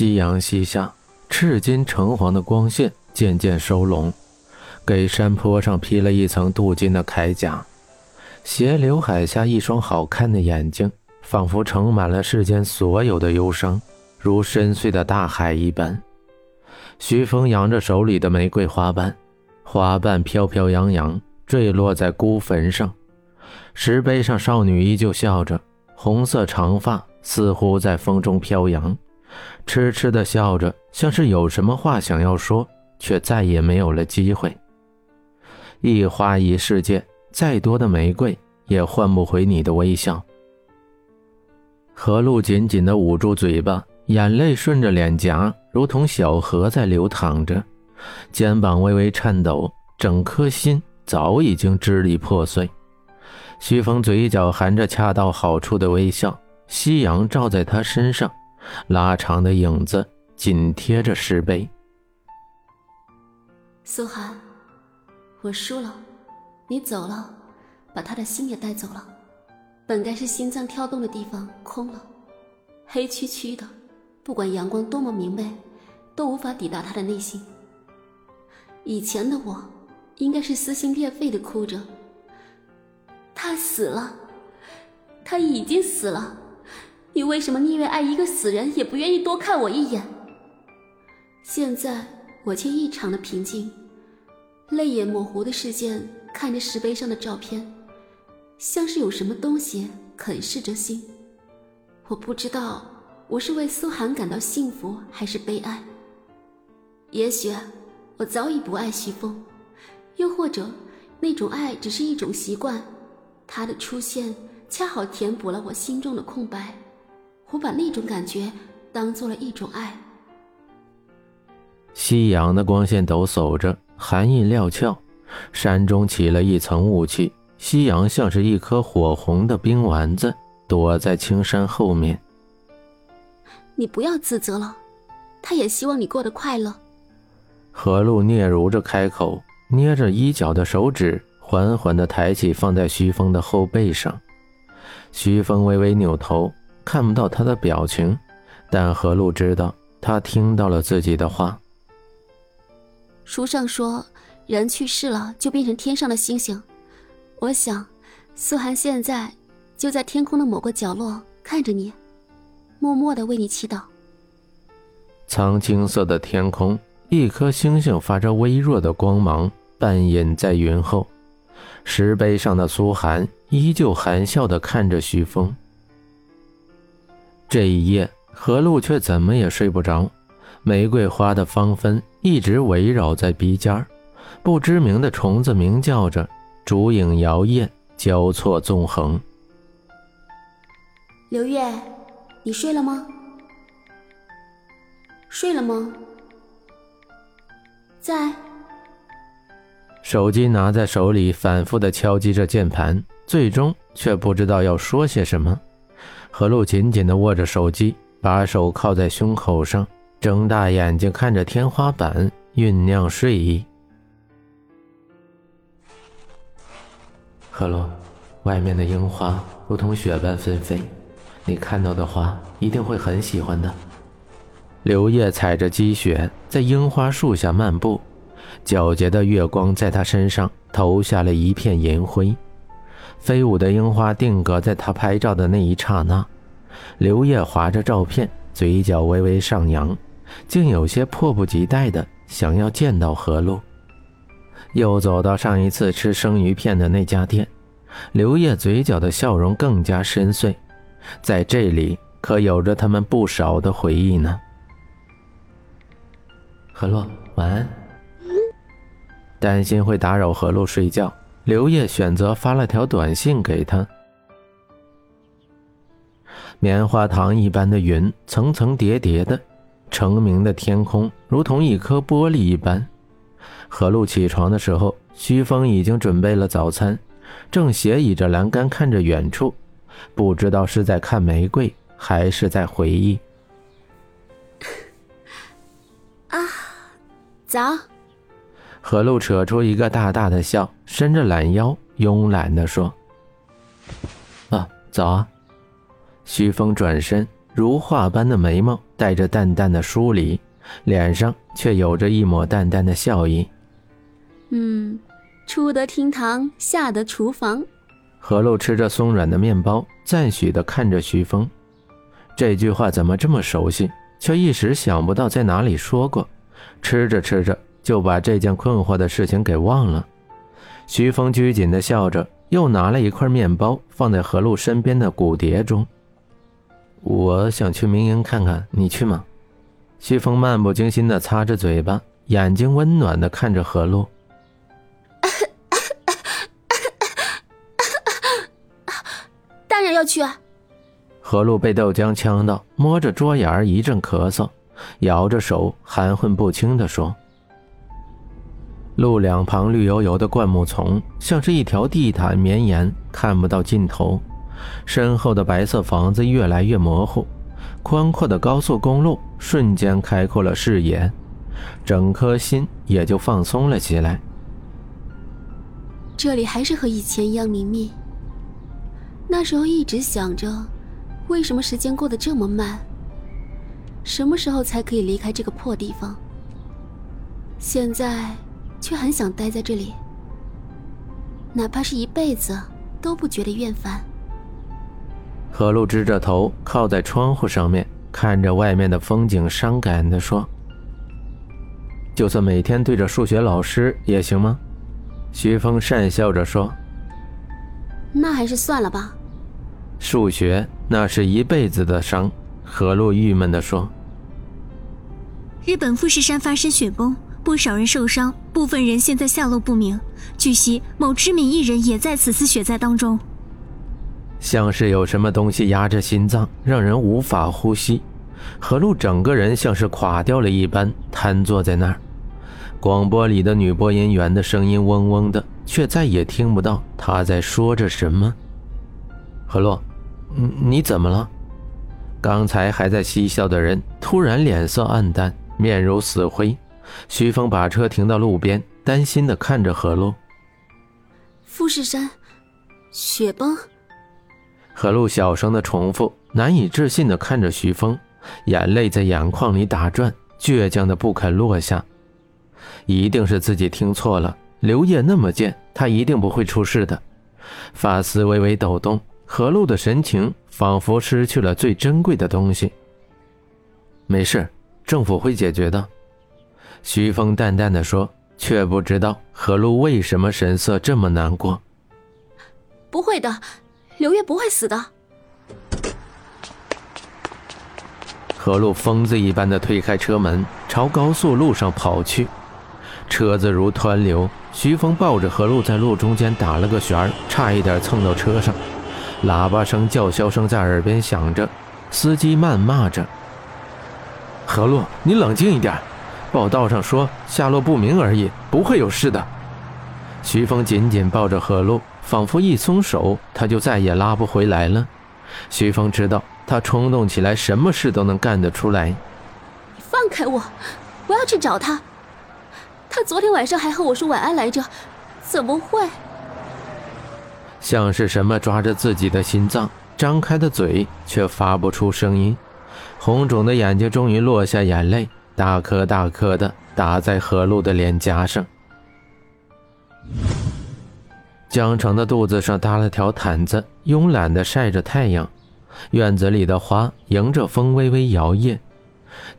夕阳西下，赤金橙黄的光线渐渐收拢，给山坡上披了一层镀金的铠甲。斜刘海下一双好看的眼睛，仿佛盛满了世间所有的忧伤，如深邃的大海一般。徐峰扬着手里的玫瑰花瓣，花瓣飘飘扬扬，坠落在孤坟上。石碑上，少女依旧笑着，红色长发似乎在风中飘扬。痴痴的笑着，像是有什么话想要说，却再也没有了机会。一花一世界，再多的玫瑰也换不回你的微笑。何露紧紧地捂住嘴巴，眼泪顺着脸颊，如同小河在流淌着，肩膀微微颤抖，整颗心早已经支离破碎。徐峰嘴角含着恰到好处的微笑，夕阳照在他身上。拉长的影子紧贴着石碑。苏寒，我输了，你走了，把他的心也带走了。本该是心脏跳动的地方空了，黑黢黢的，不管阳光多么明媚，都无法抵达他的内心。以前的我，应该是撕心裂肺的哭着。他死了，他已经死了。你为什么宁愿爱一个死人，也不愿意多看我一眼？现在我却异常的平静，泪眼模糊的视线看着石碑上的照片，像是有什么东西啃噬着心。我不知道我是为苏寒感到幸福还是悲哀。也许我早已不爱徐峰，又或者那种爱只是一种习惯，他的出现恰好填补了我心中的空白。我把那种感觉当做了一种爱。夕阳的光线抖擞着，寒意料峭，山中起了一层雾气。夕阳像是一颗火红的冰丸子，躲在青山后面。你不要自责了，他也希望你过得快乐。何露嗫嚅着开口，捏着衣角的手指缓缓地抬起，放在徐峰的后背上。徐峰微微扭头。看不到他的表情，但何露知道他听到了自己的话。书上说，人去世了就变成天上的星星。我想，苏寒现在就在天空的某个角落看着你，默默的为你祈祷。苍青色的天空，一颗星星发着微弱的光芒，半隐在云后。石碑上的苏寒依旧含笑的看着徐峰。这一夜，何露却怎么也睡不着。玫瑰花的芳芬一直围绕在鼻尖儿，不知名的虫子鸣叫着，烛影摇曳，交错纵横。刘月，你睡了吗？睡了吗？在。手机拿在手里，反复的敲击着键盘，最终却不知道要说些什么。何露紧紧地握着手机，把手靠在胸口上，睁大眼睛看着天花板，酝酿睡意。何露，外面的樱花如同雪般纷飞，你看到的花一定会很喜欢的。刘烨踩着积雪在樱花树下漫步，皎洁的月光在他身上投下了一片银灰。飞舞的樱花定格在他拍照的那一刹那，刘烨划着照片，嘴角微微上扬，竟有些迫不及待的想要见到何露。又走到上一次吃生鱼片的那家店，刘烨嘴角的笑容更加深邃，在这里可有着他们不少的回忆呢。何洛，晚安。担心会打扰何露睡觉。刘烨选择发了条短信给他。棉花糖一般的云层层叠叠的，澄明的天空如同一颗玻璃一般。何露起床的时候，徐峰已经准备了早餐，正斜倚着栏杆看着远处，不知道是在看玫瑰还是在回忆。啊，早。何露扯出一个大大的笑，伸着懒腰，慵懒地说：“啊，早啊。”徐峰转身，如画般的眉毛带着淡淡的疏离，脸上却有着一抹淡淡的笑意。嗯，出得厅堂，下得厨房。何露吃着松软的面包，赞许地看着徐峰。这句话怎么这么熟悉，却一时想不到在哪里说过。吃着吃着，就把这件困惑的事情给忘了。徐峰拘谨地笑着，又拿了一块面包放在何露身边的骨碟中。我想去明营看看，你去吗？徐峰漫不经心地擦着嘴巴，眼睛温暖地看着何露。当然要去。啊何露被豆浆呛到，摸着桌沿一阵咳嗽，摇着手，含混不清地说：“路两旁绿油油的灌木丛，像是一条地毯绵延，看不到尽头。身后的白色房子越来越模糊，宽阔的高速公路瞬间开阔了视野，整颗心也就放松了起来。这里还是和以前一样明灭。那时候一直想着。”为什么时间过得这么慢？什么时候才可以离开这个破地方？现在却很想待在这里，哪怕是一辈子都不觉得厌烦。何露支着头靠在窗户上面，看着外面的风景，伤感地说：“就算每天对着数学老师也行吗？”徐峰讪笑着说：“那还是算了吧。”数学。那是一辈子的伤，何露郁闷地说：“日本富士山发生雪崩，不少人受伤，部分人现在下落不明。据悉，某知名艺人也在此次雪灾当中。”像是有什么东西压着心脏，让人无法呼吸。何露整个人像是垮掉了一般，瘫坐在那儿。广播里的女播音员的声音嗡嗡的，却再也听不到她在说着什么。何洛。你你怎么了？刚才还在嬉笑的人突然脸色暗淡，面如死灰。徐峰把车停到路边，担心的看着何露。富士山，雪崩。何露小声的重复，难以置信的看着徐峰，眼泪在眼眶里打转，倔强的不肯落下。一定是自己听错了，刘烨那么贱，他一定不会出事的。发丝微微抖动。何露的神情仿佛失去了最珍贵的东西。没事，政府会解决的。徐峰淡淡的说，却不知道何露为什么神色这么难过。不会的，刘月不会死的。何露疯子一般的推开车门，朝高速路上跑去。车子如湍流，徐峰抱着何露在路中间打了个旋儿，差一点蹭到车上。喇叭声、叫嚣声在耳边响着，司机谩骂着：“何露，你冷静一点，报道上说下落不明而已，不会有事的。”徐峰紧紧抱着何露，仿佛一松手，他就再也拉不回来了。徐峰知道，他冲动起来，什么事都能干得出来。你放开我，我要去找他。他昨天晚上还和我说晚安来着，怎么会？像是什么抓着自己的心脏，张开的嘴却发不出声音，红肿的眼睛终于落下眼泪，大颗大颗的打在何露的脸颊上。江城的肚子上搭了条毯子，慵懒的晒着太阳，院子里的花迎着风微微摇曳。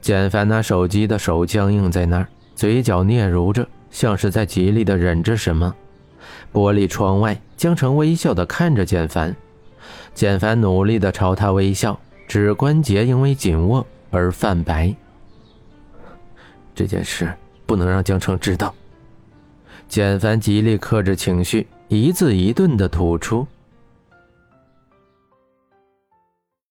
简凡拿手机的手僵硬在那儿，嘴角嗫嚅着，像是在极力的忍着什么。玻璃窗外，江城微笑的看着简凡，简凡努力的朝他微笑，指关节因为紧握而泛白。这件事不能让江城知道。简凡极力克制情绪，一字一顿的吐出。